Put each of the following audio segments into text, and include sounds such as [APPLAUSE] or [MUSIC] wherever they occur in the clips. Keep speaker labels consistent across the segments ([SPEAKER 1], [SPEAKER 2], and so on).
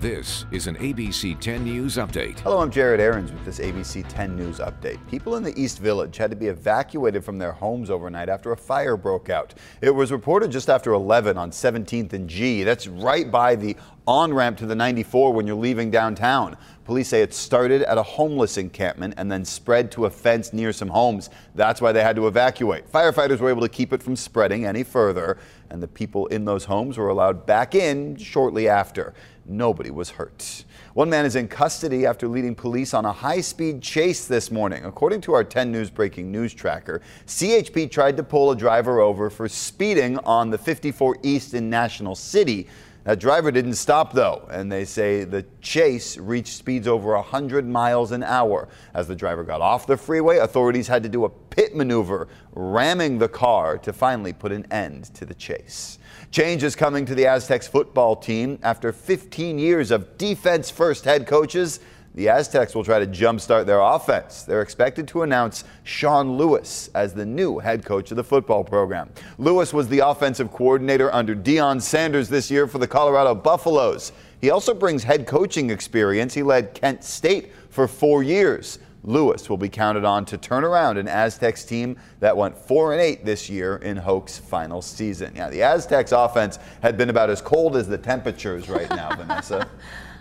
[SPEAKER 1] This is an ABC 10 News Update.
[SPEAKER 2] Hello, I'm Jared Aarons with this ABC 10 News Update. People in the East Village had to be evacuated from their homes overnight after a fire broke out. It was reported just after 11 on 17th and G. That's right by the on ramp to the 94 when you're leaving downtown. Police say it started at a homeless encampment and then spread to a fence near some homes. That's why they had to evacuate. Firefighters were able to keep it from spreading any further, and the people in those homes were allowed back in shortly after. Nobody was hurt. One man is in custody after leading police on a high speed chase this morning. According to our 10 News breaking news tracker, CHP tried to pull a driver over for speeding on the 54 East in National City. That driver didn't stop though, and they say the chase reached speeds over 100 miles an hour. As the driver got off the freeway, authorities had to do a pit maneuver, ramming the car to finally put an end to the chase. Change is coming to the Aztecs football team after 15 years of defense first head coaches the Aztecs will try to jumpstart their offense. They're expected to announce Sean Lewis as the new head coach of the football program. Lewis was the offensive coordinator under Deion Sanders this year for the Colorado Buffaloes. He also brings head coaching experience. He led Kent State for four years. Lewis will be counted on to turn around an Aztecs team that went 4 and 8 this year in Hoke's final season. Yeah, the Aztecs offense had been about as cold as the temperatures right now, [LAUGHS] Vanessa.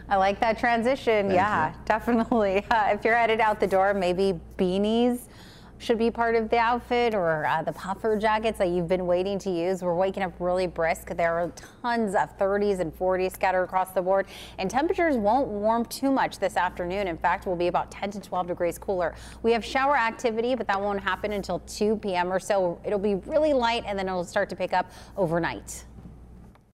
[SPEAKER 3] I like that transition. Thank yeah, you. definitely. [LAUGHS] Uh, if you're headed out the door, maybe beanies should be part of the outfit or uh, the puffer jackets that you've been waiting to use. We're waking up really brisk. There are tons of 30s and 40s scattered across the board, and temperatures won't warm too much this afternoon. In fact, we'll be about 10 to 12 degrees cooler. We have shower activity, but that won't happen until 2 p.m. or so. It'll be really light, and then it'll start to pick up overnight.